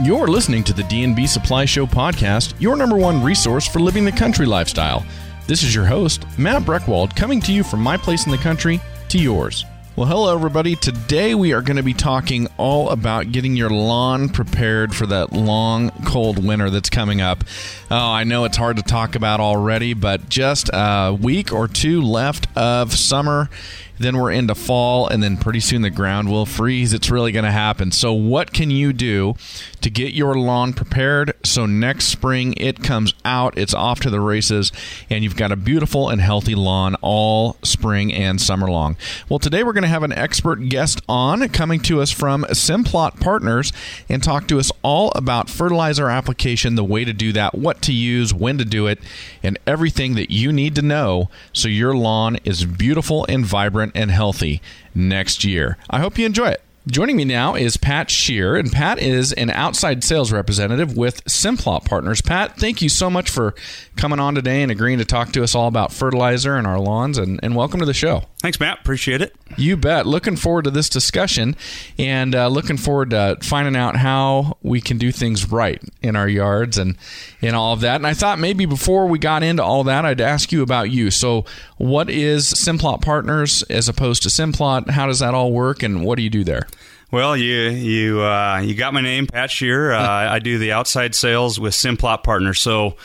You're listening to the D&B Supply Show podcast, your number one resource for living the country lifestyle. This is your host, Matt Breckwald, coming to you from my place in the country to yours. Well, hello, everybody. Today we are going to be talking all about getting your lawn prepared for that long, cold winter that's coming up. Oh, I know it's hard to talk about already, but just a week or two left of summer then we're into fall, and then pretty soon the ground will freeze. It's really going to happen. So, what can you do to get your lawn prepared so next spring it comes out, it's off to the races, and you've got a beautiful and healthy lawn all spring and summer long? Well, today we're going to have an expert guest on coming to us from Simplot Partners and talk to us all about fertilizer application, the way to do that, what to use, when to do it, and everything that you need to know so your lawn is beautiful and vibrant vibrant and healthy next year. I hope you enjoy it. Joining me now is Pat Sherer, and Pat is an outside sales representative with Simplot Partners. Pat, thank you so much for coming on today and agreeing to talk to us all about fertilizer and our lawns, and, and welcome to the show. Thanks, Matt. Appreciate it. You bet. Looking forward to this discussion and uh, looking forward to finding out how we can do things right in our yards and in all of that. And I thought maybe before we got into all that, I'd ask you about you. So, what is Simplot Partners as opposed to Simplot? How does that all work, and what do you do there? Well, you you uh, you got my name, Pat Sherer. Uh, I do the outside sales with Simplot Partners. So,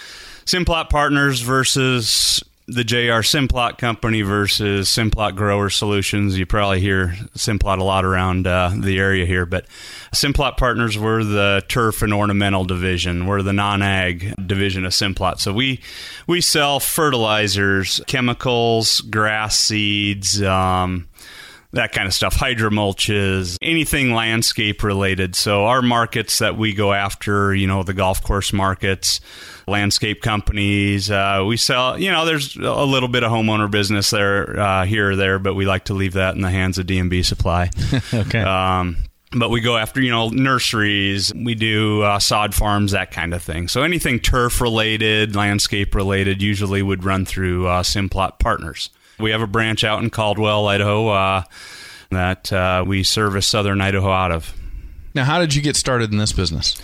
Simplot Partners versus the JR Simplot company versus Simplot Grower Solutions. You probably hear Simplot a lot around uh, the area here, but Simplot Partners were the turf and ornamental division. We're the non-ag division of Simplot. So we we sell fertilizers, chemicals, grass seeds. Um, that kind of stuff, hydromulches, anything landscape related. So our markets that we go after, you know, the golf course markets, landscape companies. Uh, we sell, you know, there's a little bit of homeowner business there, uh, here or there, but we like to leave that in the hands of D&B Supply. okay. Um, but we go after you know nurseries we do uh, sod farms that kind of thing so anything turf related landscape related usually would run through uh, simplot partners we have a branch out in caldwell idaho uh, that uh, we service southern idaho out of. Now how did you get started in this business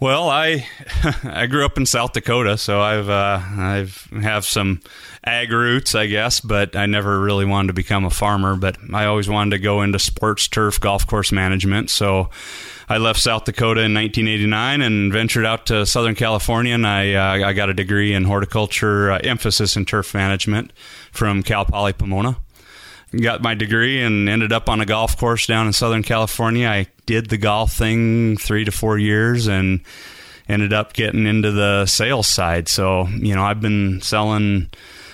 well, I I grew up in South Dakota, so I've uh, I've have some ag roots, I guess, but I never really wanted to become a farmer. But I always wanted to go into sports turf golf course management. So I left South Dakota in 1989 and ventured out to Southern California, and I uh, I got a degree in horticulture, uh, emphasis in turf management from Cal Poly Pomona got my degree and ended up on a golf course down in Southern California. I did the golf thing three to four years and ended up getting into the sales side. So, you know, I've been selling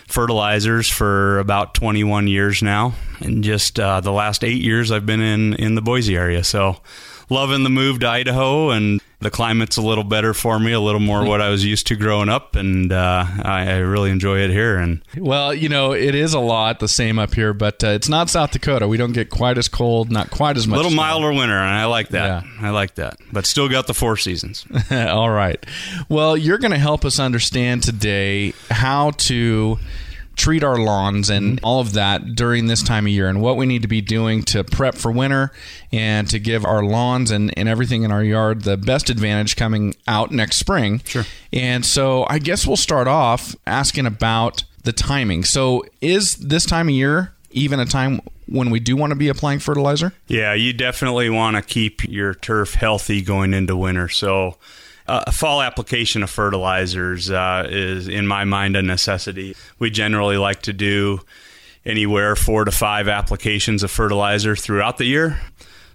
fertilizers for about 21 years now. And just uh, the last eight years, I've been in, in the Boise area. So, loving the move to Idaho and the climate's a little better for me, a little more what I was used to growing up, and uh, I, I, really enjoy it here. And well, you know, it is a lot the same up here, but uh, it's not South Dakota. We don't get quite as cold, not quite as much. A little snow. milder winter, and I like that. Yeah. I like that, but still got the four seasons. All right. Well, you're going to help us understand today how to treat our lawns and mm-hmm. all of that during this time of year and what we need to be doing to prep for winter and to give our lawns and, and everything in our yard the best advantage coming out next spring. Sure. And so I guess we'll start off asking about the timing. So is this time of year even a time when we do want to be applying fertilizer? Yeah, you definitely want to keep your turf healthy going into winter. So a fall application of fertilizers uh, is, in my mind, a necessity. We generally like to do anywhere four to five applications of fertilizer throughout the year.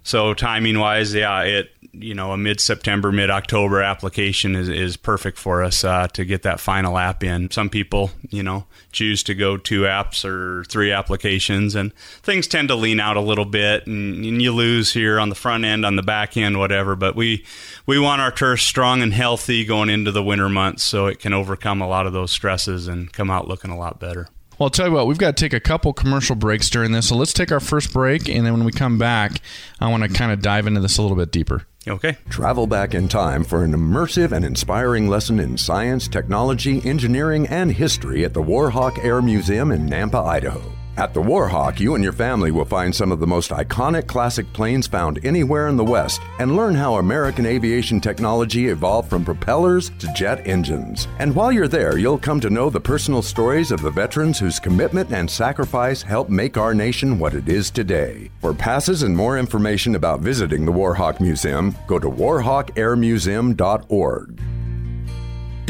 So timing wise, yeah, it you know a mid September, mid October application is, is perfect for us uh, to get that final app in. Some people, you know, choose to go two apps or three applications, and things tend to lean out a little bit, and, and you lose here on the front end, on the back end, whatever. But we we want our turf strong and healthy going into the winter months, so it can overcome a lot of those stresses and come out looking a lot better. Well, I'll tell you what, we've got to take a couple commercial breaks during this. So let's take our first break, and then when we come back, I want to kind of dive into this a little bit deeper. Okay. Travel back in time for an immersive and inspiring lesson in science, technology, engineering, and history at the Warhawk Air Museum in Nampa, Idaho. At the Warhawk, you and your family will find some of the most iconic classic planes found anywhere in the West and learn how American aviation technology evolved from propellers to jet engines. And while you're there, you'll come to know the personal stories of the veterans whose commitment and sacrifice helped make our nation what it is today. For passes and more information about visiting the Warhawk Museum, go to warhawkairmuseum.org.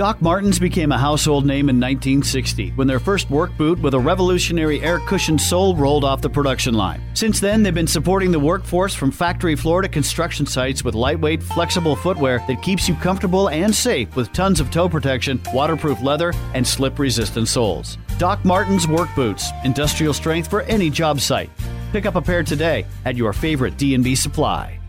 Doc Martens became a household name in 1960 when their first work boot with a revolutionary air cushioned sole rolled off the production line. Since then, they've been supporting the workforce from factory floor to construction sites with lightweight, flexible footwear that keeps you comfortable and safe with tons of toe protection, waterproof leather, and slip resistant soles. Doc Martens work boots, industrial strength for any job site. Pick up a pair today at your favorite D&B supply.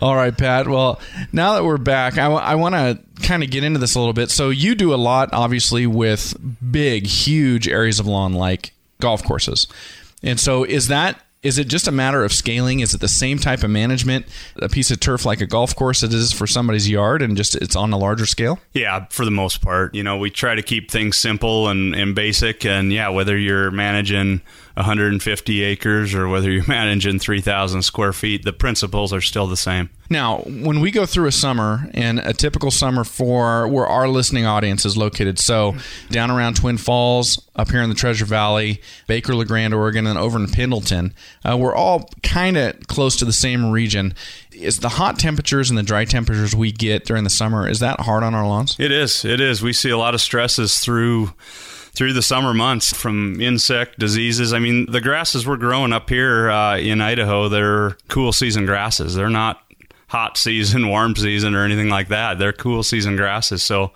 All right, Pat. Well, now that we're back, I, w- I want to kind of get into this a little bit. So, you do a lot, obviously, with big, huge areas of lawn like golf courses. And so, is that is it just a matter of scaling? Is it the same type of management, a piece of turf like a golf course it is for somebody's yard, and just it's on a larger scale? Yeah, for the most part. You know, we try to keep things simple and, and basic. And yeah, whether you're managing 150 acres or whether you're managing 3,000 square feet, the principles are still the same. Now, when we go through a summer and a typical summer for where our listening audience is located, so down around Twin Falls, up here in the Treasure Valley, Baker, La Grande, Oregon, and over in Pendleton, uh, we're all kind of close to the same region. Is the hot temperatures and the dry temperatures we get during the summer is that hard on our lawns? It is. It is. We see a lot of stresses through through the summer months from insect diseases. I mean, the grasses we're growing up here uh, in Idaho, they're cool season grasses. They're not hot season, warm season, or anything like that. They're cool season grasses. So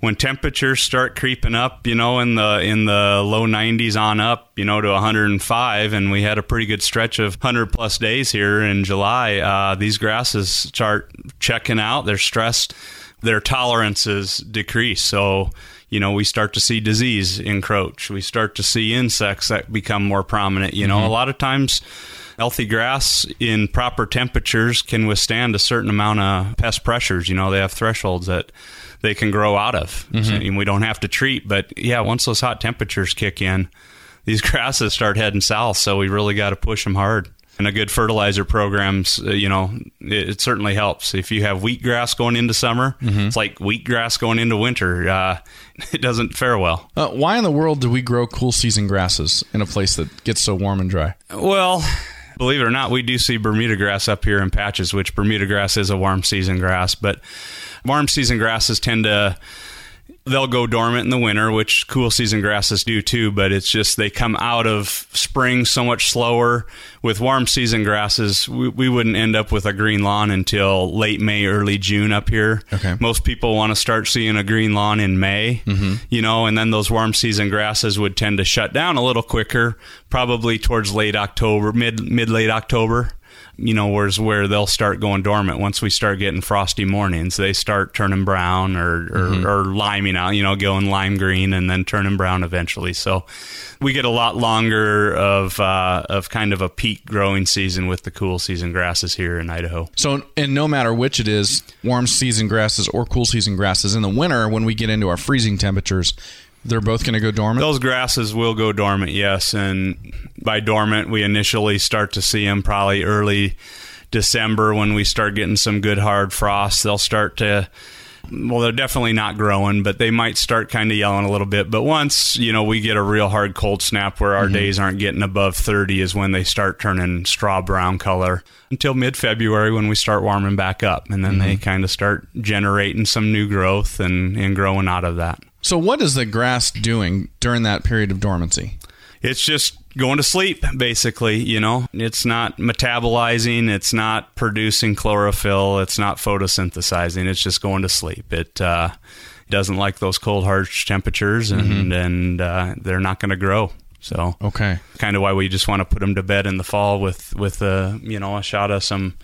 when temperatures start creeping up, you know, in the in the low 90s on up, you know, to 105, and we had a pretty good stretch of 100 plus days here in July. Uh, these grasses start checking out. They're stressed. Their tolerances decrease. So you know, we start to see disease encroach. We start to see insects that become more prominent. You know, mm-hmm. a lot of times healthy grass in proper temperatures can withstand a certain amount of pest pressures. You know, they have thresholds that they can grow out of. Mm-hmm. So, and we don't have to treat. But yeah, once those hot temperatures kick in, these grasses start heading south. So we really got to push them hard and a good fertilizer programs, uh, you know, it, it, certainly helps. If you have wheatgrass going into summer, mm-hmm. it's like wheatgrass going into winter. Uh, it doesn't fare well. Uh, why in the world do we grow cool season grasses in a place that gets so warm and dry? Well, believe it or not, we do see Bermuda grass up here in patches, which Bermuda grass is a warm season grass, but warm season grasses tend to they'll go dormant in the winter, which cool season grasses do too, but it's just they come out of spring so much slower. With warm season grasses, we, we wouldn't end up with a green lawn until late May, early June up here. Okay. Most people want to start seeing a green lawn in May, mm-hmm. you know, and then those warm season grasses would tend to shut down a little quicker, probably towards late October, mid mid late October you know, where's where they'll start going dormant once we start getting frosty mornings. They start turning brown or, or, mm-hmm. or liming out, you know, going lime green and then turning brown eventually. So we get a lot longer of uh, of kind of a peak growing season with the cool season grasses here in Idaho. So, and no matter which it is, warm season grasses or cool season grasses, in the winter when we get into our freezing temperatures, they're both going to go dormant. Those grasses will go dormant, yes. And by dormant, we initially start to see them probably early December when we start getting some good hard frost. They'll start to well, they're definitely not growing, but they might start kind of yelling a little bit. But once, you know, we get a real hard cold snap where our mm-hmm. days aren't getting above 30 is when they start turning straw brown color until mid February when we start warming back up. And then mm-hmm. they kind of start generating some new growth and, and growing out of that. So, what is the grass doing during that period of dormancy? It's just going to sleep, basically. You know, it's not metabolizing, it's not producing chlorophyll, it's not photosynthesizing. It's just going to sleep. It uh, doesn't like those cold, harsh temperatures, and mm-hmm. and uh, they're not going to grow. So, okay, kind of why we just want to put them to bed in the fall with with a uh, you know a shot of some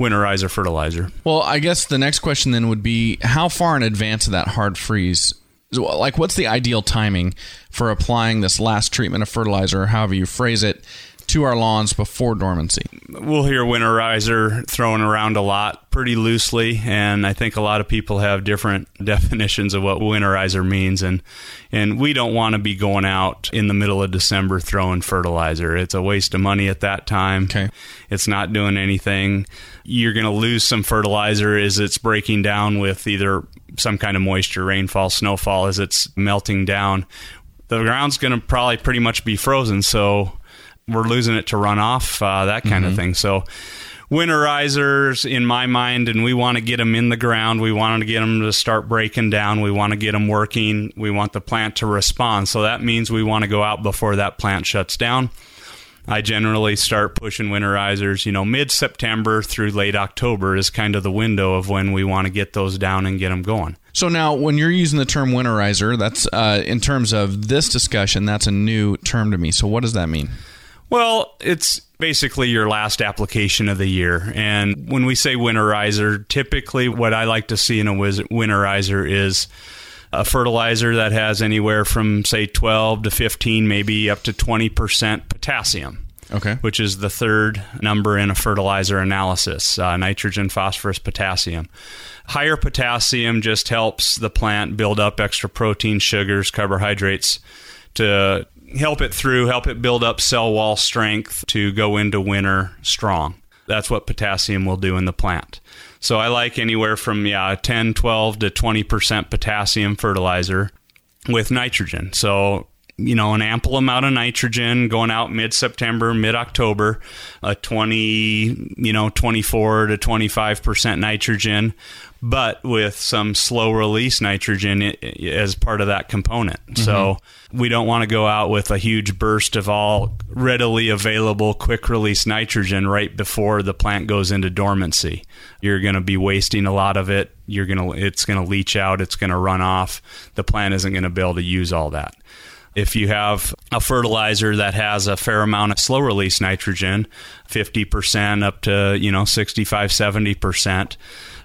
winterizer fertilizer. Well, I guess the next question then would be how far in advance of that hard freeze like what's the ideal timing for applying this last treatment of fertilizer, or however you phrase it, to our lawns before dormancy? We'll hear winterizer thrown around a lot pretty loosely, and I think a lot of people have different definitions of what winterizer means, and and we don't want to be going out in the middle of December throwing fertilizer. It's a waste of money at that time. Okay. It's not doing anything. You're going to lose some fertilizer as it's breaking down with either some kind of moisture, rainfall, snowfall as it's melting down. The ground's going to probably pretty much be frozen, so we're losing it to runoff, uh, that kind of thing. So winterizers in my mind and we want to get them in the ground. We want to get them to start breaking down. We want to get them working. We want the plant to respond. So that means we want to go out before that plant shuts down i generally start pushing winterizers you know mid september through late october is kind of the window of when we want to get those down and get them going So now, when you're using the term winterizer, that's uh, in terms of this discussion, that's a new term to me. So what does that mean? Well, it's basically your last application of the year. And when we say winterizer, typically what I like to see in a winterizer is a fertilizer that has anywhere from, say, 12 to 15, maybe up to 20% potassium. Okay. Which is the third number in a fertilizer analysis uh, nitrogen, phosphorus, potassium. Higher potassium just helps the plant build up extra protein, sugars, carbohydrates to help it through, help it build up cell wall strength to go into winter strong. That's what potassium will do in the plant. So I like anywhere from yeah, 10, 12 to 20% potassium fertilizer with nitrogen. So, you know, an ample amount of nitrogen going out mid-September, mid-October, a 20, you know, 24 to 25% nitrogen, but with some slow release nitrogen as part of that component. So mm-hmm. we don't want to go out with a huge burst of all readily available quick release nitrogen right before the plant goes into dormancy. You're going to be wasting a lot of it. You're going to it's going to leach out, it's going to run off. The plant isn't going to be able to use all that. If you have a fertilizer that has a fair amount of slow release nitrogen, 50% up to, you know, 65, 70%,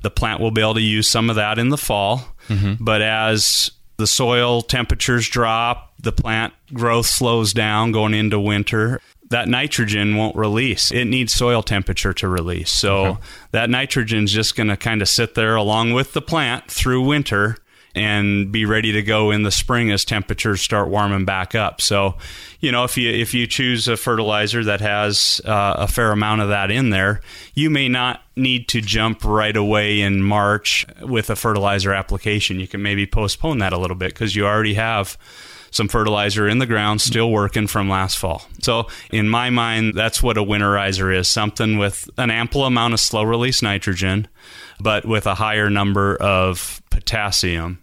the plant will be able to use some of that in the fall. Mm-hmm. But as the soil temperatures drop, the plant growth slows down going into winter. That nitrogen won't release. It needs soil temperature to release. So that nitrogen's just going to kind of sit there along with the plant through winter and be ready to go in the spring as temperatures start warming back up. So, you know, if you if you choose a fertilizer that has uh, a fair amount of that in there, you may not need to jump right away in March with a fertilizer application. You can maybe postpone that a little bit because you already have some fertilizer in the ground still working from last fall. So, in my mind, that's what a winterizer is something with an ample amount of slow release nitrogen, but with a higher number of potassium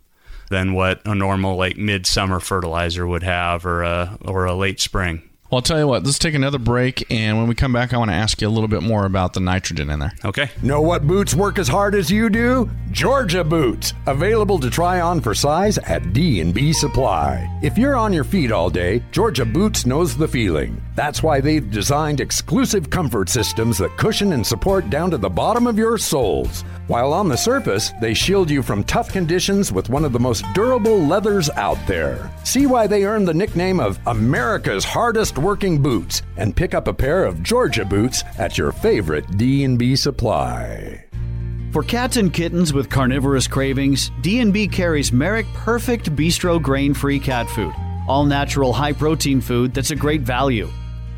than what a normal like midsummer fertilizer would have or a or a late spring. Well, I'll tell you what, let's take another break. And when we come back, I want to ask you a little bit more about the nitrogen in there. Okay. Know what boots work as hard as you do? Georgia Boots, available to try on for size at D&B Supply. If you're on your feet all day, Georgia Boots knows the feeling. That's why they've designed exclusive comfort systems that cushion and support down to the bottom of your soles. While on the surface, they shield you from tough conditions with one of the most durable leathers out there. See why they earned the nickname of America's hardest working boots and pick up a pair of Georgia boots at your favorite D&B Supply. For cats and kittens with carnivorous cravings, D&B carries Merrick Purrfect Bistro grain-free cat food, all natural high-protein food that's a great value.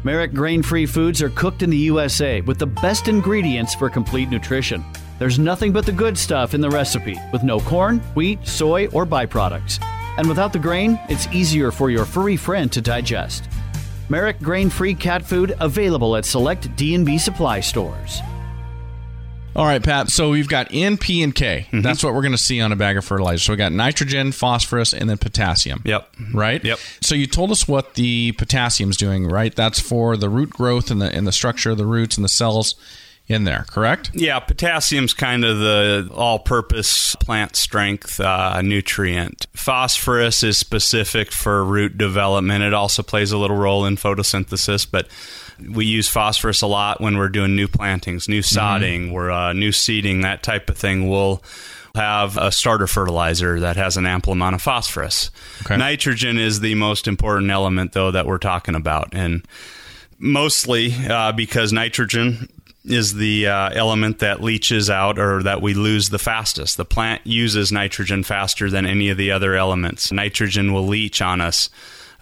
Merrick grain-free foods are cooked in the USA with the best ingredients for complete nutrition. There's nothing but the good stuff in the recipe, with no corn, wheat, soy, or byproducts. And without the grain, it's easier for your furry friend to digest. Merrick grain-free cat food available at select D&B supply stores. All right, Pat. So we've got N, P, and K. Mm-hmm. That's what we're going to see on a bag of fertilizer. So we got nitrogen, phosphorus, and then potassium. Yep. Right. Yep. So you told us what the potassium's doing, right? That's for the root growth and the and the structure of the roots and the cells in there. Correct. Yeah, potassium's kind of the all-purpose plant strength uh, nutrient. Phosphorus is specific for root development. It also plays a little role in photosynthesis, but we use phosphorus a lot when we're doing new plantings, new sodding, we're uh, new seeding, that type of thing. We'll have a starter fertilizer that has an ample amount of phosphorus. Okay. Nitrogen is the most important element, though, that we're talking about, and mostly uh, because nitrogen is the uh, element that leaches out or that we lose the fastest. The plant uses nitrogen faster than any of the other elements. Nitrogen will leach on us.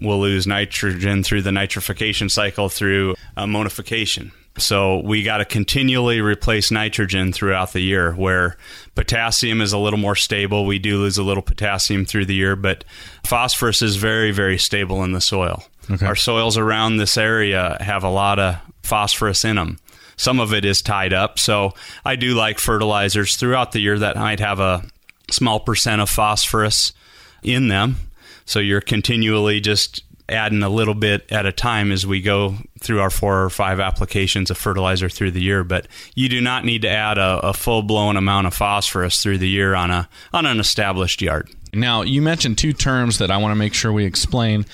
We'll lose nitrogen through the nitrification cycle through ammonification. So we got to continually replace nitrogen throughout the year. Where potassium is a little more stable, we do lose a little potassium through the year, but phosphorus is very, very stable in the soil. Okay. Our soils around this area have a lot of phosphorus in them. Some of it is tied up. So I do like fertilizers throughout the year that might have a small percent of phosphorus in them. So you're continually just adding a little bit at a time as we go through our four or five applications of fertilizer through the year. But you do not need to add a, a full blown amount of phosphorus through the year on a on an established yard. Now you mentioned two terms that I want to make sure we explain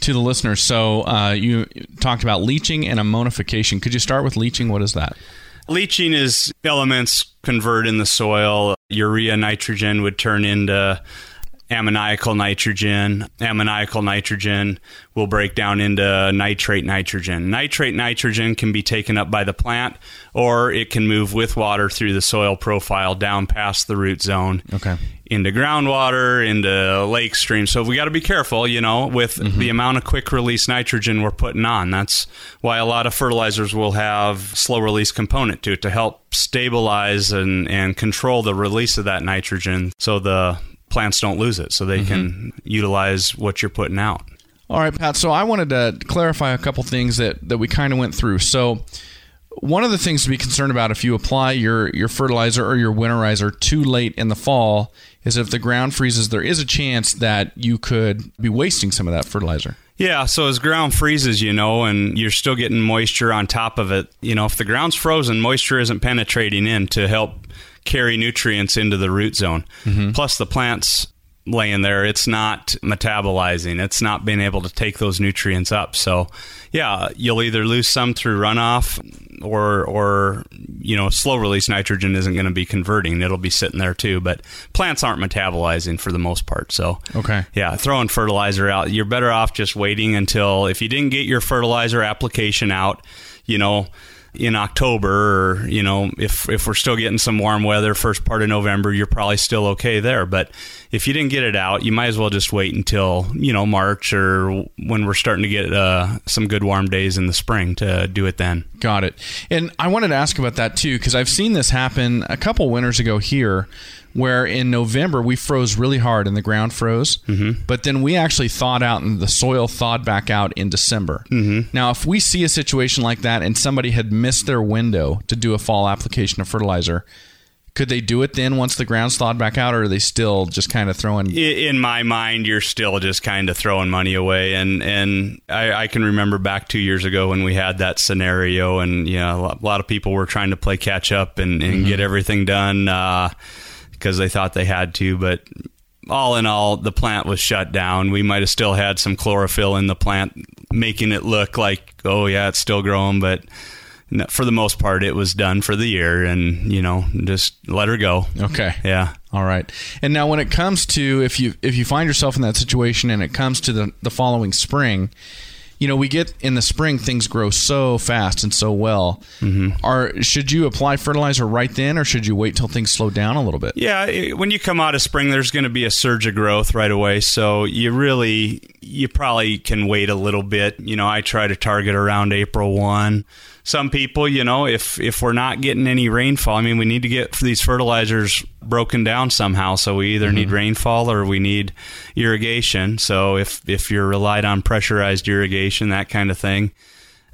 to the listeners. So uh, you talked about leaching and ammonification. Could you start with leaching? What is that? Leaching is elements convert in the soil. Urea nitrogen would turn into ammoniacal nitrogen. Ammoniacal nitrogen will break down into nitrate nitrogen. Nitrate nitrogen can be taken up by the plant or it can move with water through the soil profile down past the root zone. Okay. Into groundwater, into lake streams. So we got to be careful, you know, with mm-hmm. the amount of quick release nitrogen we're putting on. That's why a lot of fertilizers will have slow release component to it to help stabilize and, and control the release of that nitrogen so the plants don't lose it so they mm-hmm. can utilize what you're putting out. All right, Pat. So I wanted to clarify a couple things that, that we kind of went through. So one of the things to be concerned about if you apply your, your fertilizer or your winterizer too late in the fall is if the ground freezes, there is a chance that you could be wasting some of that fertilizer. Yeah, so as ground freezes, you know, and you're still getting moisture on top of it, you know, if the ground's frozen, moisture isn't penetrating in to help carry nutrients into the root zone. Mm-hmm. Plus, the plants laying there, it's not metabolizing. It's not being able to take those nutrients up. So, yeah, you'll either lose some through runoff or or you know, slow release nitrogen isn't going to be converting. It'll be sitting there too, but plants aren't metabolizing for the most part. So, okay. Yeah, throwing fertilizer out, you're better off just waiting until if you didn't get your fertilizer application out, you know, in October, or you know, if if we're still getting some warm weather, first part of November, you're probably still okay there. But if you didn't get it out, you might as well just wait until you know March or when we're starting to get uh, some good warm days in the spring to do it then. Got it. And I wanted to ask about that too because I've seen this happen a couple winters ago here where in November we froze really hard and the ground froze, mm-hmm. but then we actually thawed out and the soil thawed back out in December. Mm-hmm. Now, if we see a situation like that and somebody had missed their window to do a fall application of fertilizer, could they do it then once the ground's thawed back out, or are they still just kind of throwing? In my mind, you're still just kind of throwing money away, and and I, I can remember back two years ago when we had that scenario, and you know a lot of people were trying to play catch up and, and mm-hmm. get everything done. Uh, because they thought they had to, but all in all, the plant was shut down. We might have still had some chlorophyll in the plant, making it look like, oh yeah, it's still growing, but for the most part, it was done for the year, and you know, just let her go. Okay. Yeah. All right. And now, when it comes to if you if you find yourself in that situation, and it comes to the the following spring, you know, we get in the spring things grow so fast and so well. Mm-hmm. Are should you apply fertilizer right then, or should you wait till things slow down a little bit? Yeah, when you come out of spring, there's going to be a surge of growth right away. So you really, you probably can wait a little bit. You know, I try to target around April one some people, you know, if if we're not getting any rainfall, I mean, we need to get these fertilizers broken down somehow. So we either mm-hmm. need rainfall or we need irrigation. So if if you're relied on pressurized irrigation, that kind of thing,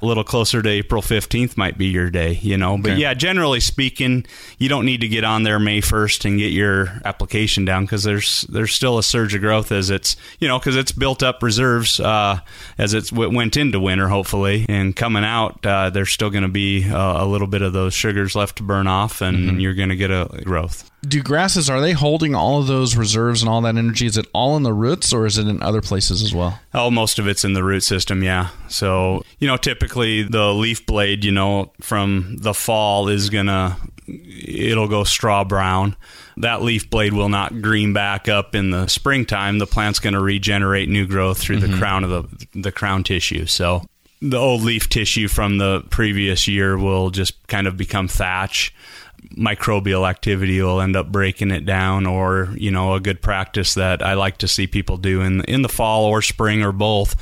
a little closer to April 15th might be your day, you know. But okay. yeah, generally speaking, you don't need to get on there May 1st and get your application down because there's there's still a surge of growth as it's you know because it's built up reserves uh, as it went into winter hopefully and coming out uh, there's still going to be uh, a little bit of those sugars left to burn off and mm-hmm. you're going to get a growth do grasses are they holding all of those reserves and all that energy? Is it all in the roots or is it in other places as well? Oh most of it's in the root system yeah. So you know typically the leaf blade you know from the fall is gonna it'll go straw brown. That leaf blade will not green back up in the springtime. The plant's going to regenerate new growth through mm-hmm. the crown of the the crown tissue. So the old leaf tissue from the previous year will just kind of become thatch microbial activity will end up breaking it down or you know a good practice that I like to see people do in in the fall or spring or both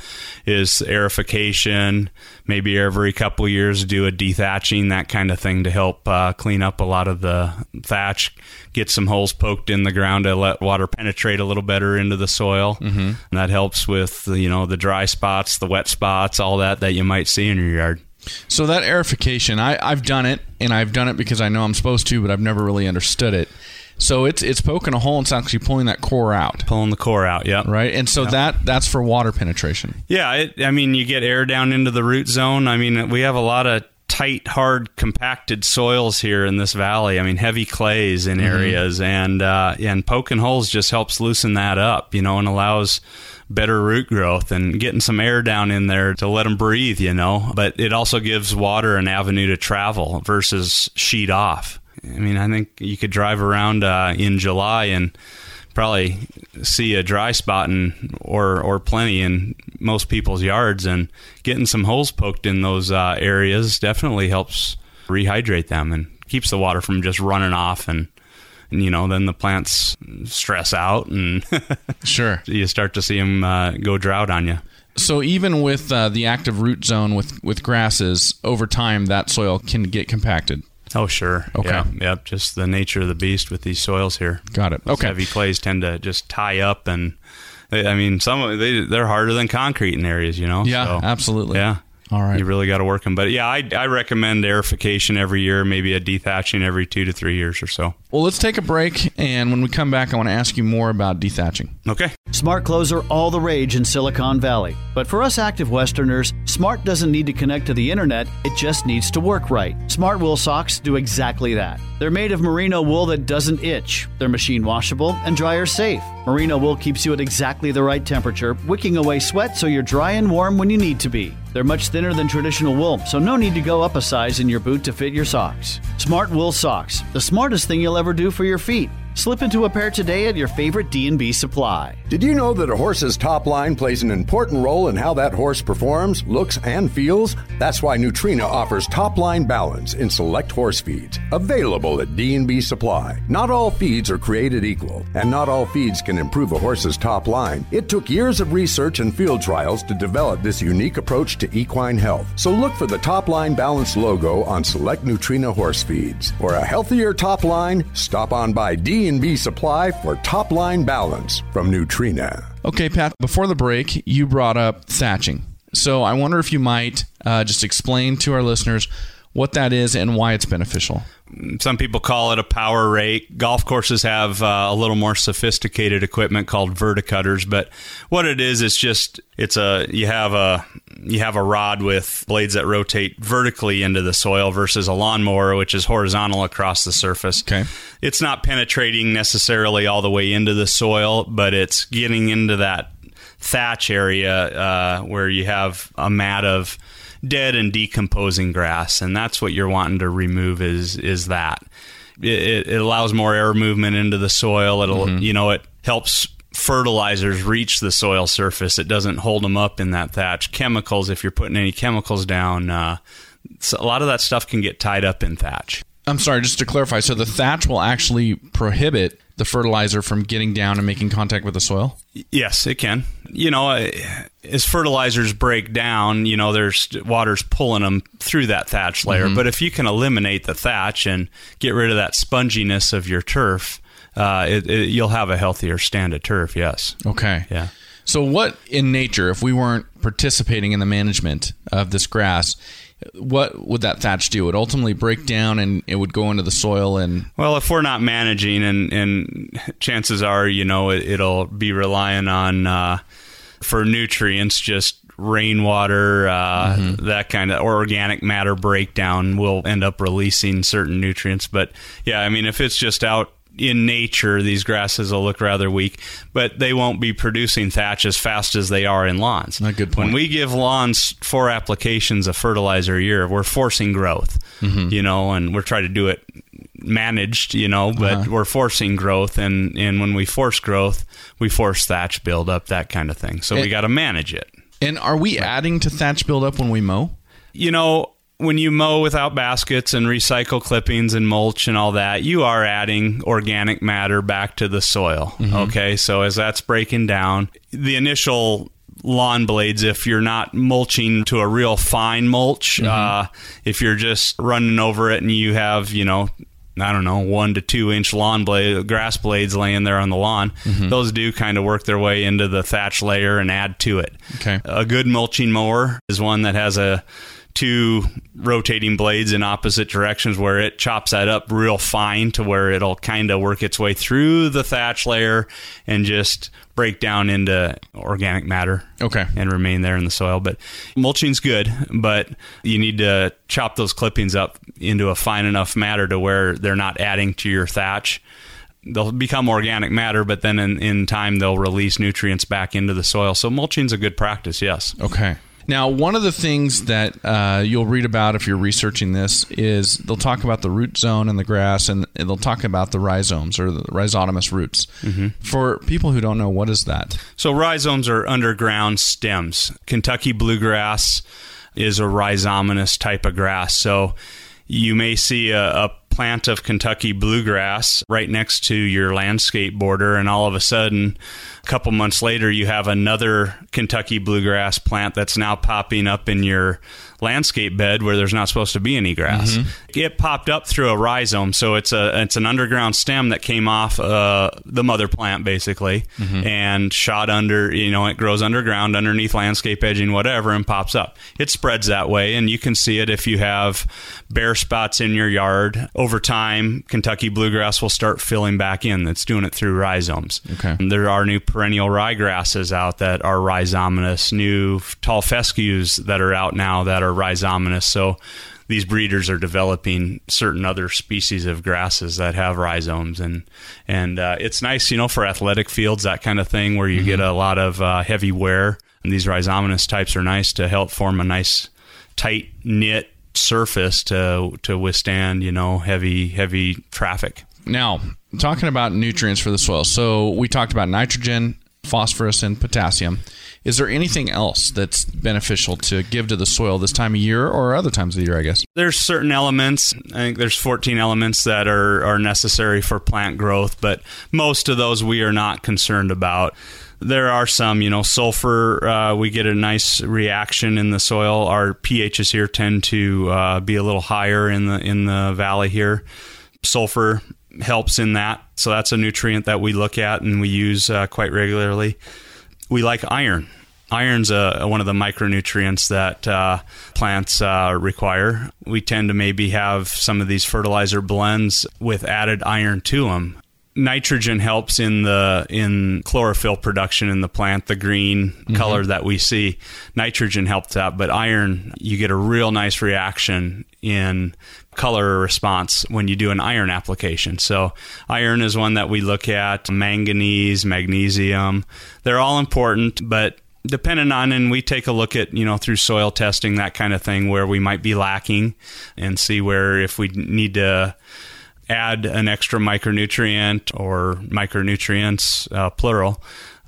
is aerification. Maybe every couple years do a dethatching that kind of thing to help uh, clean up a lot of the thatch get some holes poked in the ground to let water penetrate a little better into the soil. Mm-hmm. and that helps with you know the dry spots the wet spots all that that you might see in your yard so that aerification, I, I've done it, and I've done it because I know I'm supposed to, but I've never really understood it. So it's it's poking a hole and it's actually pulling that core out. Pulling the core out, yeah. Right, and so yep. that that's for water penetration. Yeah, it, I mean, you get air down into the root zone. I mean, we have a lot of tight, hard, compacted soils here in this valley. I mean, heavy clays in mm-hmm. areas, and uh, and poking holes just helps loosen that up, you know, and allows better root growth and getting some air down in there to let them breathe, you know. But it also gives water an avenue to travel versus sheet off. I mean, I think you could drive around uh, in July and probably see a dry spot in, or or plenty in most people's yards, and getting some holes poked in those uh, areas definitely helps rehydrate them and keeps the water from just running off and and you know then the plants stress out and sure you start to see them uh, go drought on you so even with uh, the active root zone with with grasses over time that soil can get compacted Oh, sure. Okay. Yeah, yep. Just the nature of the beast with these soils here. Got it. Okay. Heavy clays tend to just tie up, and they, I mean, some of they they're harder than concrete in areas. You know. Yeah. So, absolutely. Yeah. All right. You really got to work them. But yeah, I, I recommend aerification every year, maybe a dethatching every two to three years or so. Well, let's take a break. And when we come back, I want to ask you more about dethatching. Okay. Smart clothes are all the rage in Silicon Valley. But for us active Westerners, smart doesn't need to connect to the internet, it just needs to work right. Smartwool socks do exactly that. They're made of merino wool that doesn't itch, they're machine washable and dryer safe. Merino wool keeps you at exactly the right temperature, wicking away sweat so you're dry and warm when you need to be. They're much thinner than traditional wool, so no need to go up a size in your boot to fit your socks. Smartwool Socks, the smartest thing you'll ever do for your feet. Slip into a pair today at your favorite D&B supply. Did you know that a horse's top line plays an important role in how that horse performs, looks, and feels? That's why Nutrena offers top line balance in select horse feeds, available at D&B Supply. Not all feeds are created equal, and not all feeds can improve a horse's top line. It took years of research and field trials to develop this unique approach to equine health. So look for the top line balance logo on select Nutrena horse feeds. For a healthier top line, stop on by D B&B Supply for top line balance from Nutrena. Okay, Pat, before the break, you brought up thatching. So I wonder if you might uh, just explain to our listeners what that is and why it's beneficial. Some people call it a power rake. Golf courses have uh, a little more sophisticated equipment called verticutters, but what it is, it's just it's a you have a you have a rod with blades that rotate vertically into the soil versus a lawnmower, which is horizontal across the surface. Okay, it's not penetrating necessarily all the way into the soil, but it's getting into that thatch area uh, where you have a mat of dead and decomposing grass, and that's what you're wanting to remove. Is is that it, it allows more air movement into the soil. It'll mm-hmm. you know it helps fertilizers reach the soil surface. It doesn't hold them up in that thatch. Chemicals, if you're putting any chemicals down, uh, a lot of that stuff can get tied up in thatch. I'm sorry, just to clarify. So the thatch will actually prohibit the fertilizer from getting down and making contact with the soil? Yes, it can. You know, as fertilizers break down, you know, there's water's pulling them through that thatch layer. Mm-hmm. But if you can eliminate the thatch and get rid of that sponginess of your turf, uh, it, it, you'll have a healthier stand of turf. Yes. Okay. Yeah. So, what in nature, if we weren't participating in the management of this grass, what would that thatch do? It would ultimately break down and it would go into the soil and. Well, if we're not managing, and, and chances are, you know, it, will be relying on uh, for nutrients, just rainwater, uh, mm-hmm. that kind of organic matter breakdown will end up releasing certain nutrients. But yeah, I mean, if it's just out in nature, these grasses will look rather weak, but they won't be producing thatch as fast as they are in lawns. A good point. When we give lawns four applications of fertilizer a year, we're forcing growth, mm-hmm. you know, and we're trying to do it managed, you know, but uh-huh. we're forcing growth, and and when we force growth, we force thatch buildup, that kind of thing. So and, we got to manage it. And are we adding to thatch buildup when we mow? You know, when you mow without baskets and recycle clippings and mulch and all that, you are adding organic matter back to the soil. Mm-hmm. Okay, so as that's breaking down, the initial lawn blades if you're not mulching to a real fine mulch. Mm-hmm. Uh, if you're just running over it and you have, you know, I don't know, one to two inch lawn blade, grass blades laying there on the lawn. Mm-hmm. Those do kind of work their way into the thatch layer and add to it. Okay. A good mulching mower is one that has a two rotating blades in opposite directions where it chops that up real fine to where it'll kind of work its way through the thatch layer and just break down into organic matter. Okay. And remain there in the soil. But mulching's good, but you need to chop those clippings up into a fine enough matter to where they're not adding to your thatch. They'll become organic matter, but then in, in time they'll release nutrients back into the soil. So mulching's a good practice, yes. Okay. Now, one of the things that uh, you'll read about if you're researching this is they'll talk about the root zone in the grass, and they'll talk about the rhizomes or the rhizomatous roots. Mm-hmm. For people who don't know, what is that? So, rhizomes are underground stems. Kentucky bluegrass is a rhizomatous type of grass. So, you may see a, a plant of Kentucky bluegrass right next to your landscape border, and all of a sudden, a couple months later, you have another Kentucky bluegrass plant that's now popping up in your landscape bed where there's not supposed to be any grass. Mm-hmm. It popped up through a rhizome, so it's a it's an underground stem that came off uh, the mother plant basically mm-hmm. and shot under. You know, it grows underground underneath landscape edging, whatever, and pops up. It spreads that way, and you can see it if you have bare spots in your yard. Over time, Kentucky bluegrass will start filling back in. That's doing it through rhizomes. Okay. And there are new perennial ryegrasses out that are rhizomatous, new tall fescues that are out now that are rhizomatous. So these breeders are developing certain other species of grasses that have rhizomes and and uh, it's nice you know for athletic fields that kind of thing where you mm-hmm. get a lot of uh, heavy wear and these rhizomatous types are nice to help form a nice tight knit surface to to withstand you know heavy heavy traffic now talking about nutrients for the soil so we talked about nitrogen phosphorus and potassium is there anything else that's beneficial to give to the soil this time of year or other times of the year, I guess? There's certain elements. I think there's 14 elements that are, are necessary for plant growth, but most of those we are not concerned about there are some, you know, sulfur. Uh, we get a nice reaction in the soil. Our pHs here tend to uh, be a little higher in the in the valley here. Sulfur helps in that, so that's a nutrient that we look at and we use uh, quite regularly we like iron. Iron's a, one of the micronutrients that uh, plants uh, require. We tend to maybe have some of these fertilizer blends with added iron to them. Nitrogen helps in the in chlorophyll production in the plant, the green mm-hmm. color that we see. Nitrogen helps that, but iron, you get a real nice reaction in color response when you do an iron application. So, iron is one that we look at, manganese, magnesium. They're all important, but depending on and we take a look at you know through soil testing that kind of thing where we might be lacking and see where if we need to add an extra micronutrient or micronutrients uh, plural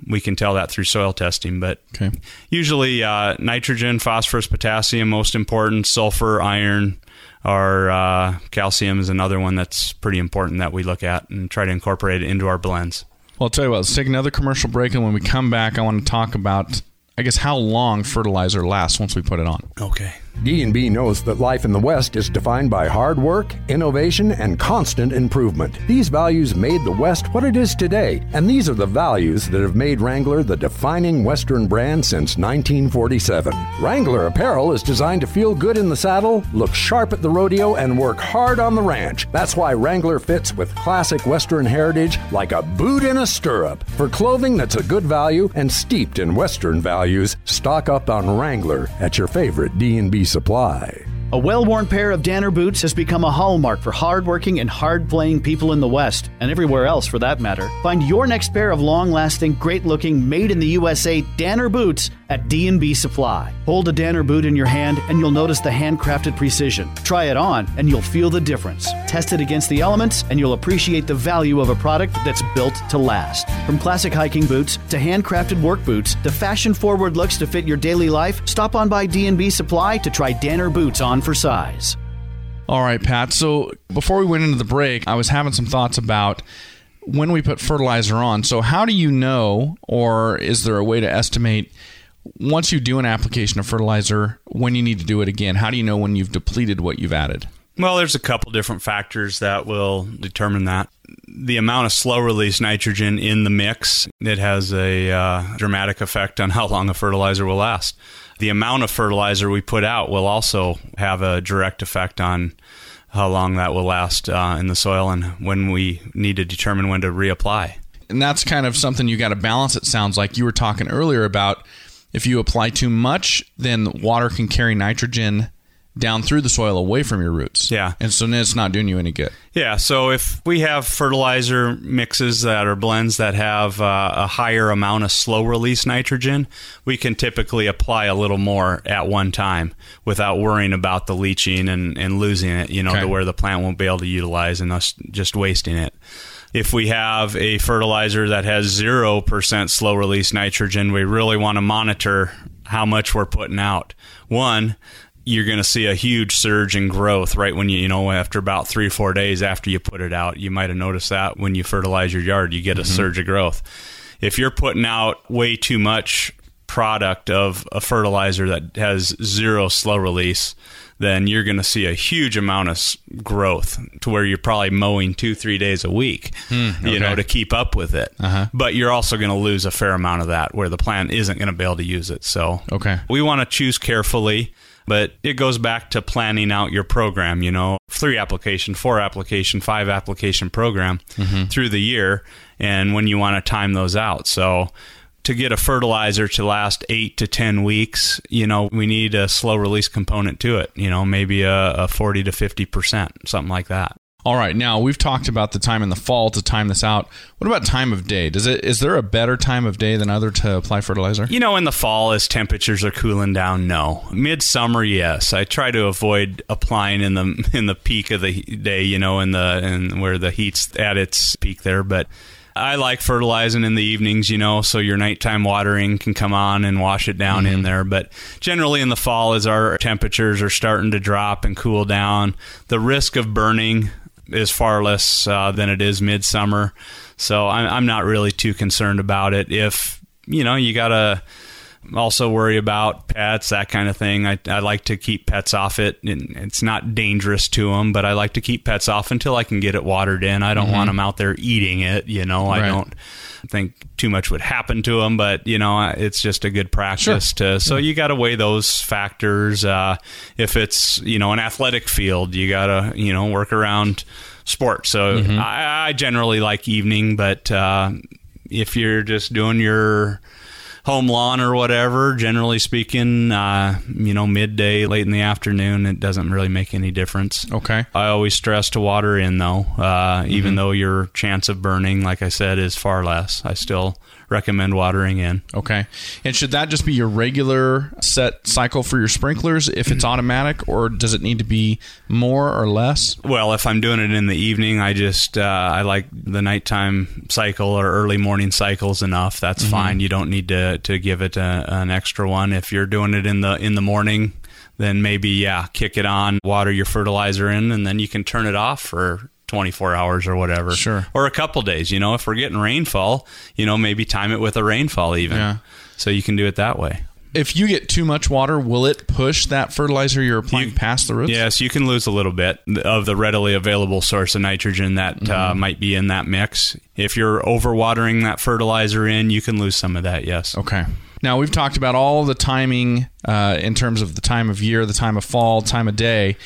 we can tell that through soil testing but okay. usually uh, nitrogen phosphorus potassium most important sulfur iron our uh, calcium is another one that's pretty important that we look at and try to incorporate it into our blends. Well, I'll tell you what, let's take another commercial break, and when we come back, I want to talk about, I guess, how long fertilizer lasts once we put it on. Okay. D&B knows that life in the West is defined by hard work, innovation, and constant improvement. These values made the West what it is today, and these are the values that have made Wrangler the defining Western brand since 1947. Wrangler apparel is designed to feel good in the saddle, look sharp at the rodeo, and work hard on the ranch. That's why Wrangler fits with classic Western heritage like a boot in a stirrup. For clothing that's a good value and steeped in Western values, stock up on Wrangler at your favorite D&B supply. A well worn pair of Danner boots has become a hallmark for hard-working and hard playing people in the West, and everywhere else for that matter. Find your next pair of long lasting, great looking, made in the USA Danner boots at D&B Supply. Hold a Danner boot in your hand and you'll notice the handcrafted precision. Try it on and you'll feel the difference. Test it against the elements and you'll appreciate the value of a product that's built to last. From classic hiking boots to handcrafted work boots to fashion-forward looks to fit your daily life, stop on by D&B Supply to try Danner boots on for size. All right, Pat. So before we went into the break, I was having some thoughts about when we put fertilizer on. So, how do you know, or is there a way to estimate once you do an application of fertilizer when you need to do it again? How do you know when you've depleted what you've added? Well, there's a couple different factors that will determine that. The amount of slow release nitrogen in the mix, it has a uh, dramatic effect on how long a fertilizer will last. The amount of fertilizer we put out will also have a direct effect on how long that will last uh, in the soil and when we need to determine when to reapply. And that's kind of something you got to balance. It sounds like you were talking earlier about if you apply too much, then water can carry nitrogen down through the soil away from your roots. Yeah. And so then it's not doing you any good. Yeah. So if we have fertilizer mixes that are blends that have uh, a higher amount of slow release nitrogen, we can typically apply a little more at one time without worrying about the leaching and, and losing it, you know, Okay. to where the plant won't be able to utilize and us just wasting it. If we have a fertilizer that has 0% slow release nitrogen, we really want to monitor how much we're putting out. One, you're going to see a huge surge in growth right when you, you know, after about three or four days after you put it out. You might have noticed that when you fertilize your yard, you get a mm-hmm. surge of growth. If you're putting out way too much product of a fertilizer that has zero slow release, then you're going to see a huge amount of growth to where you're probably mowing two, three days a week, you know, to keep up with it. Uh-huh. But you're also going to lose a fair amount of that where the plant isn't going to be able to use it. So Okay. we want to choose carefully, but it goes back to planning out your program, you know, three application, four application, five application program through the year and when you want to time those out. So to get a fertilizer to last eight to 10 weeks, you know, we need a slow release component to it, you know, maybe a, a 40 to 50%, something like that. All right. Now we've talked about the time in the fall to time this out. What about time of day? Does it is there a better time of day than other to apply fertilizer? You know, in the fall, as temperatures are cooling down, no. Midsummer, yes. I try to avoid applying in the in the peak of the day. You know, in the in where the heat's at its peak there. But I like fertilizing in the evenings. You know, so your nighttime watering can come on and wash it down in there. But generally, in the fall, as our temperatures are starting to drop and cool down, the risk of burning is far less uh, than it is midsummer. So I'm, I'm not really too concerned about it. If you know, you gotta also worry about pets, that kind of thing. I, I like to keep pets off it. And it's not dangerous to them, but I like to keep pets off until I can get it watered in. I don't want them out there eating it. You know, I don't think too much would happen to them, but you know, it's just a good practice to. So you got to weigh those factors. Uh, if it's you know an athletic field, you got to you know work around sports. So I, I generally like evening, but uh, if you're just doing your home lawn or whatever, generally speaking, uh, you know, midday, late in the afternoon, it doesn't really make any difference. Okay. I always stress to water in though, uh, even though your chance of burning, like I said, is far less. I still recommend watering in. Okay. And should that just be your regular set cycle for your sprinklers if it's automatic, or does it need to be more or less? Well, if I'm doing it in the evening, I just uh, I like the nighttime cycle or early morning cycles enough. That's fine. You don't need to to give it a, an extra one. If you're doing it in the in the morning, then maybe yeah, kick it on, water your fertilizer in, and then you can turn it off for 24 hours or whatever. Sure. Or a couple days. You know, if we're getting rainfall, you know, maybe time it with a rainfall even. Yeah. So you can do it that way. If you get too much water, will it push that fertilizer you're applying You- past the roots? Yes, you can lose a little bit of the readily available source of nitrogen that uh, Mm-hmm. might be in that mix. If you're overwatering that fertilizer in, you can lose some of that. Yes. Okay. Now we've talked about all the timing uh, in terms of the time of year, the time of fall, time of day.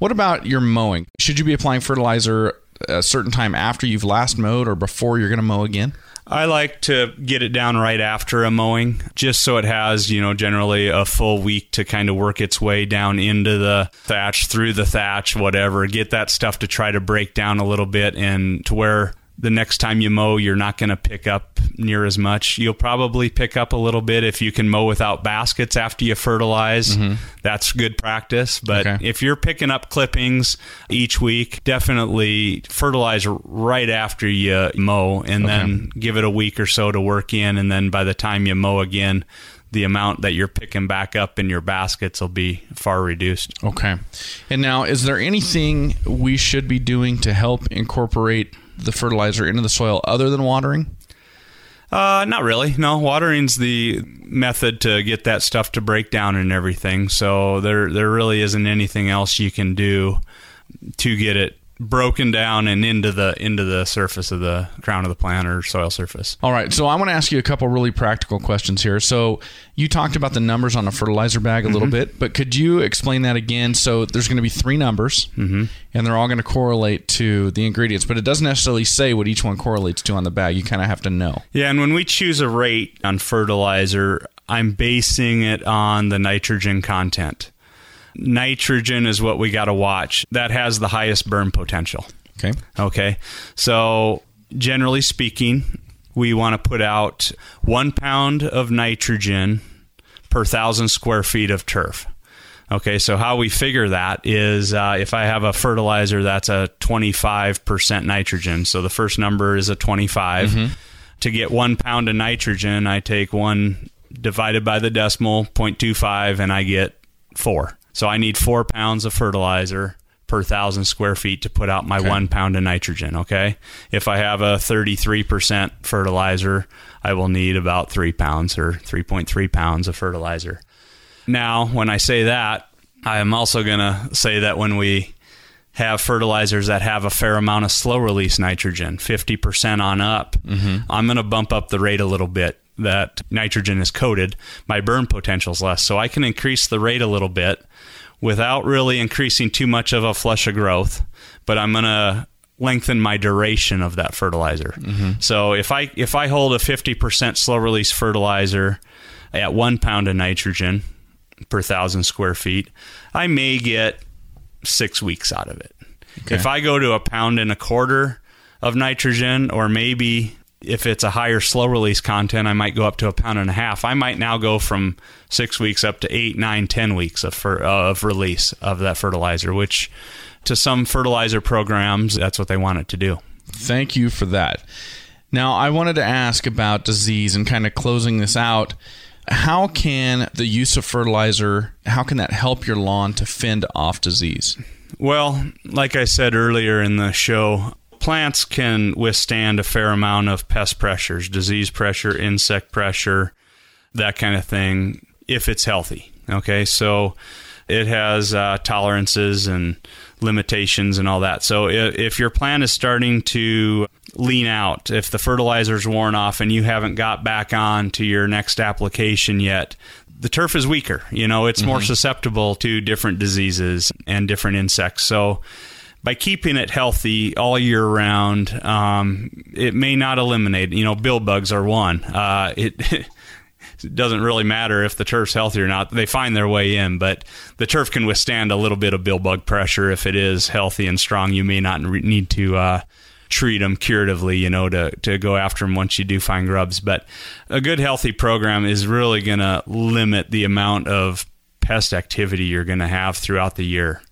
What about your mowing? Should you be applying fertilizer a certain time after you've last mowed or before you're going to mow again? I like to get it down right after a mowing, just so it has, you know, generally a full week to kind of work its way down into the thatch, through the thatch, whatever. Get that stuff to try to break down a little bit and to where the next time you mow, you're not going to pick up near as much. You'll probably pick up a little bit if you can mow without baskets after you fertilize. Mm-hmm. That's good practice. But Okay. if you're picking up clippings each week, definitely fertilize right after you mow and then give it a week or so to work in. And then by the time you mow again, the amount that you're picking back up in your baskets will be far reduced. Okay. And now, is there anything we should be doing to help incorporate the fertilizer into the soil other than watering? Uh, not really. No, watering's the method to get that stuff to break down and everything. So there, there really isn't anything else you can do to get it broken down and into the into the surface of the crown of the plant or soil surface. All right, so I want to ask you a couple really practical questions here. So you talked about the numbers on a fertilizer bag a little mm-hmm. bit, but could you explain that again? So there's going to be three numbers, mm-hmm. and they're all going to correlate to the ingredients, but it doesn't necessarily say what each one correlates to on the bag. You kind of have to know. Yeah, and when we choose a rate on fertilizer, I'm basing it on the nitrogen content. Nitrogen is what we got to watch. That has the highest burn potential. Okay. Okay. So, generally speaking, we want to put out one pound of nitrogen per thousand square feet of turf. Okay, so how we figure that is uh, if I have a fertilizer that's a 25% nitrogen, so the first number is a 25. To get one pound of nitrogen, I take one divided by the decimal, 0.25, and I get four. So I need four pounds of fertilizer per thousand square feet to put out my one pound of nitrogen. Okay. If I have a 33% fertilizer, I will need about three pounds or 3.3 pounds of fertilizer. Now, when I say that, I am also going to say that when we have fertilizers that have a fair amount of slow release nitrogen, 50% on up, mm-hmm. I'm going to bump up the rate a little bit that nitrogen is coated. My burn potential is less. So I can increase the rate a little bit without really increasing too much of a flush of growth, but I'm going to lengthen my duration of that fertilizer. Mm-hmm. So if I if I hold a 50% slow release fertilizer at 1 pound of nitrogen per thousand square feet, I may get 6 weeks out of it. If I go to a pound and a quarter of nitrogen or maybe if it's a higher slow release content, I might go up to a pound and a half. I might now go from six weeks up to eight, nine, ten weeks of fer- of release of that fertilizer, which to some fertilizer programs, that's what they want it to do. Thank you for that. Now, I wanted to ask about disease and kind of closing this out. How can the use of fertilizer, how can that help your lawn to fend off disease? Well, like I said earlier in the show, plants can withstand a fair amount of pest pressures, disease pressure, insect pressure, that kind of thing, if it's healthy. Okay, so it has uh, tolerances and limitations and all that. So if, if your plant is starting to lean out, if the fertilizer's worn off and you haven't got back on to your next application yet, the turf is weaker. You know, it's more susceptible to different diseases and different insects. So by keeping it healthy all year round, um, it may not eliminate. You know, bill bugs are one. Uh, it. It doesn't really matter if the turf's healthy or not. They find their way in, but the turf can withstand a little bit of bill bug pressure if it is healthy and strong. You may not re- need to uh, treat them curatively, you know, to, to go after them once you do find grubs. But a good healthy program is really going to limit the amount of pest activity you're going to have throughout the year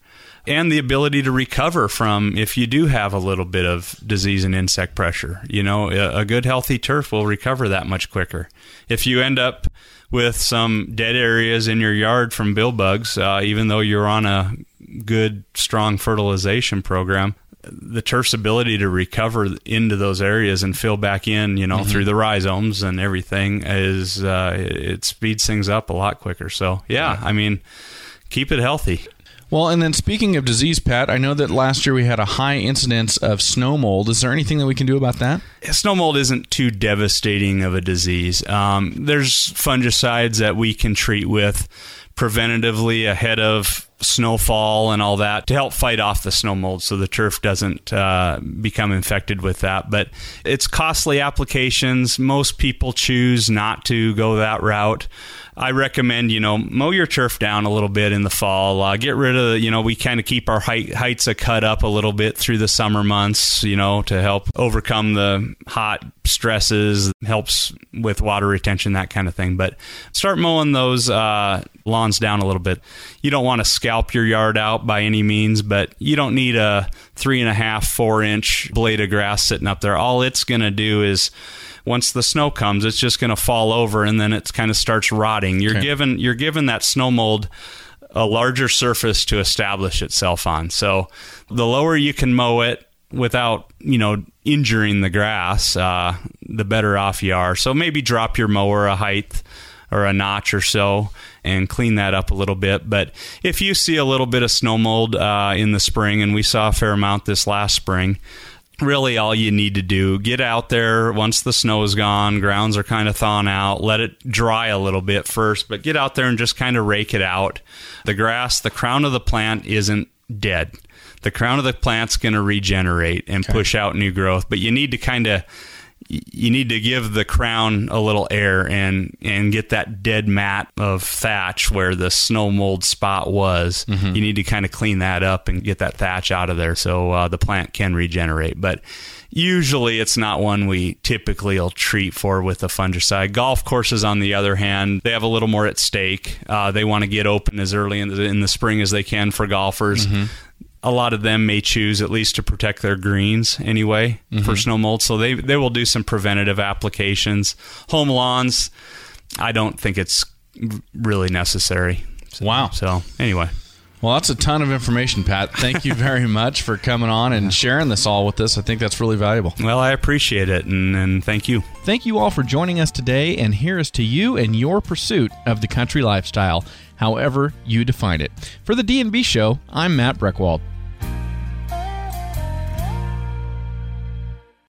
and the ability to recover from if you do have a little bit of disease and insect pressure. You know, a, a good healthy turf will recover that much quicker. If you end up with some dead areas in your yard from bill bugs, uh, even though you're on a good, strong fertilization program, the turf's ability to recover into those areas and fill back in, you know, through the rhizomes and everything is uh, it speeds things up a lot quicker. So yeah, I mean, keep it healthy. Well, and then speaking of disease, Pat, I know that last year we had a high incidence of snow mold. Is there anything that we can do about that? Snow mold isn't too devastating of a disease. Um, there's fungicides that we can treat with preventatively ahead of snowfall and all that to help fight off the snow mold so the turf doesn't uh, become infected with that. But it's costly applications. Most people choose not to go that route. I recommend you know mow your turf down a little bit in the fall. Uh, get rid of you know we kind of keep our height, heights a cut up a little bit through the summer months. You know to help overcome the hot stresses, helps with water retention, that kind of thing. But start mowing those uh, lawns down a little bit. You don't want to scalp your yard out by any means, but you don't need a three and a half, four inch blade of grass sitting up there. All it's going to do is once the snow comes, it's just going to fall over and then it kind of starts rotting. You're Okay. given you're given that snow mold a larger surface to establish itself on. So the lower you can mow it without you know injuring the grass, uh, the better off you are. So maybe drop your mower a height or a notch or so and clean that up a little bit. But if you see a little bit of snow mold uh, in the spring, and we saw a fair amount this last spring, really all you need to do. Get out there once the snow is gone. Grounds are kind of thawing out. Let it dry a little bit first but get out there and just kind of rake it out. The grass the crown of the plant isn't dead. The crown of the plant's going to regenerate and push out new growth but you need to kind of you need to give the crown a little air and and get that dead mat of thatch where the snow mold spot was. You need to kind of clean that up and get that thatch out of there so uh, the plant can regenerate. But usually it's not one we typically will treat for with a fungicide. Golf courses, on the other hand, they have a little more at stake. Uh, they want to get open as early in the, in the spring as they can for golfers a lot of them may choose at least to protect their greens anyway for mm-hmm. snow mold. So they they will do some preventative applications. Home lawns, I don't think it's really necessary. So, Wow. So anyway, Well, that's a ton of information, Pat. Thank you very much for coming on and sharing this all with us. I think that's really valuable. well, I appreciate it and, and thank you. Thank you all for joining us today, and here's to you and your pursuit of the country lifestyle, however you define it. For the D&B Show, I'm Matt Breckwald.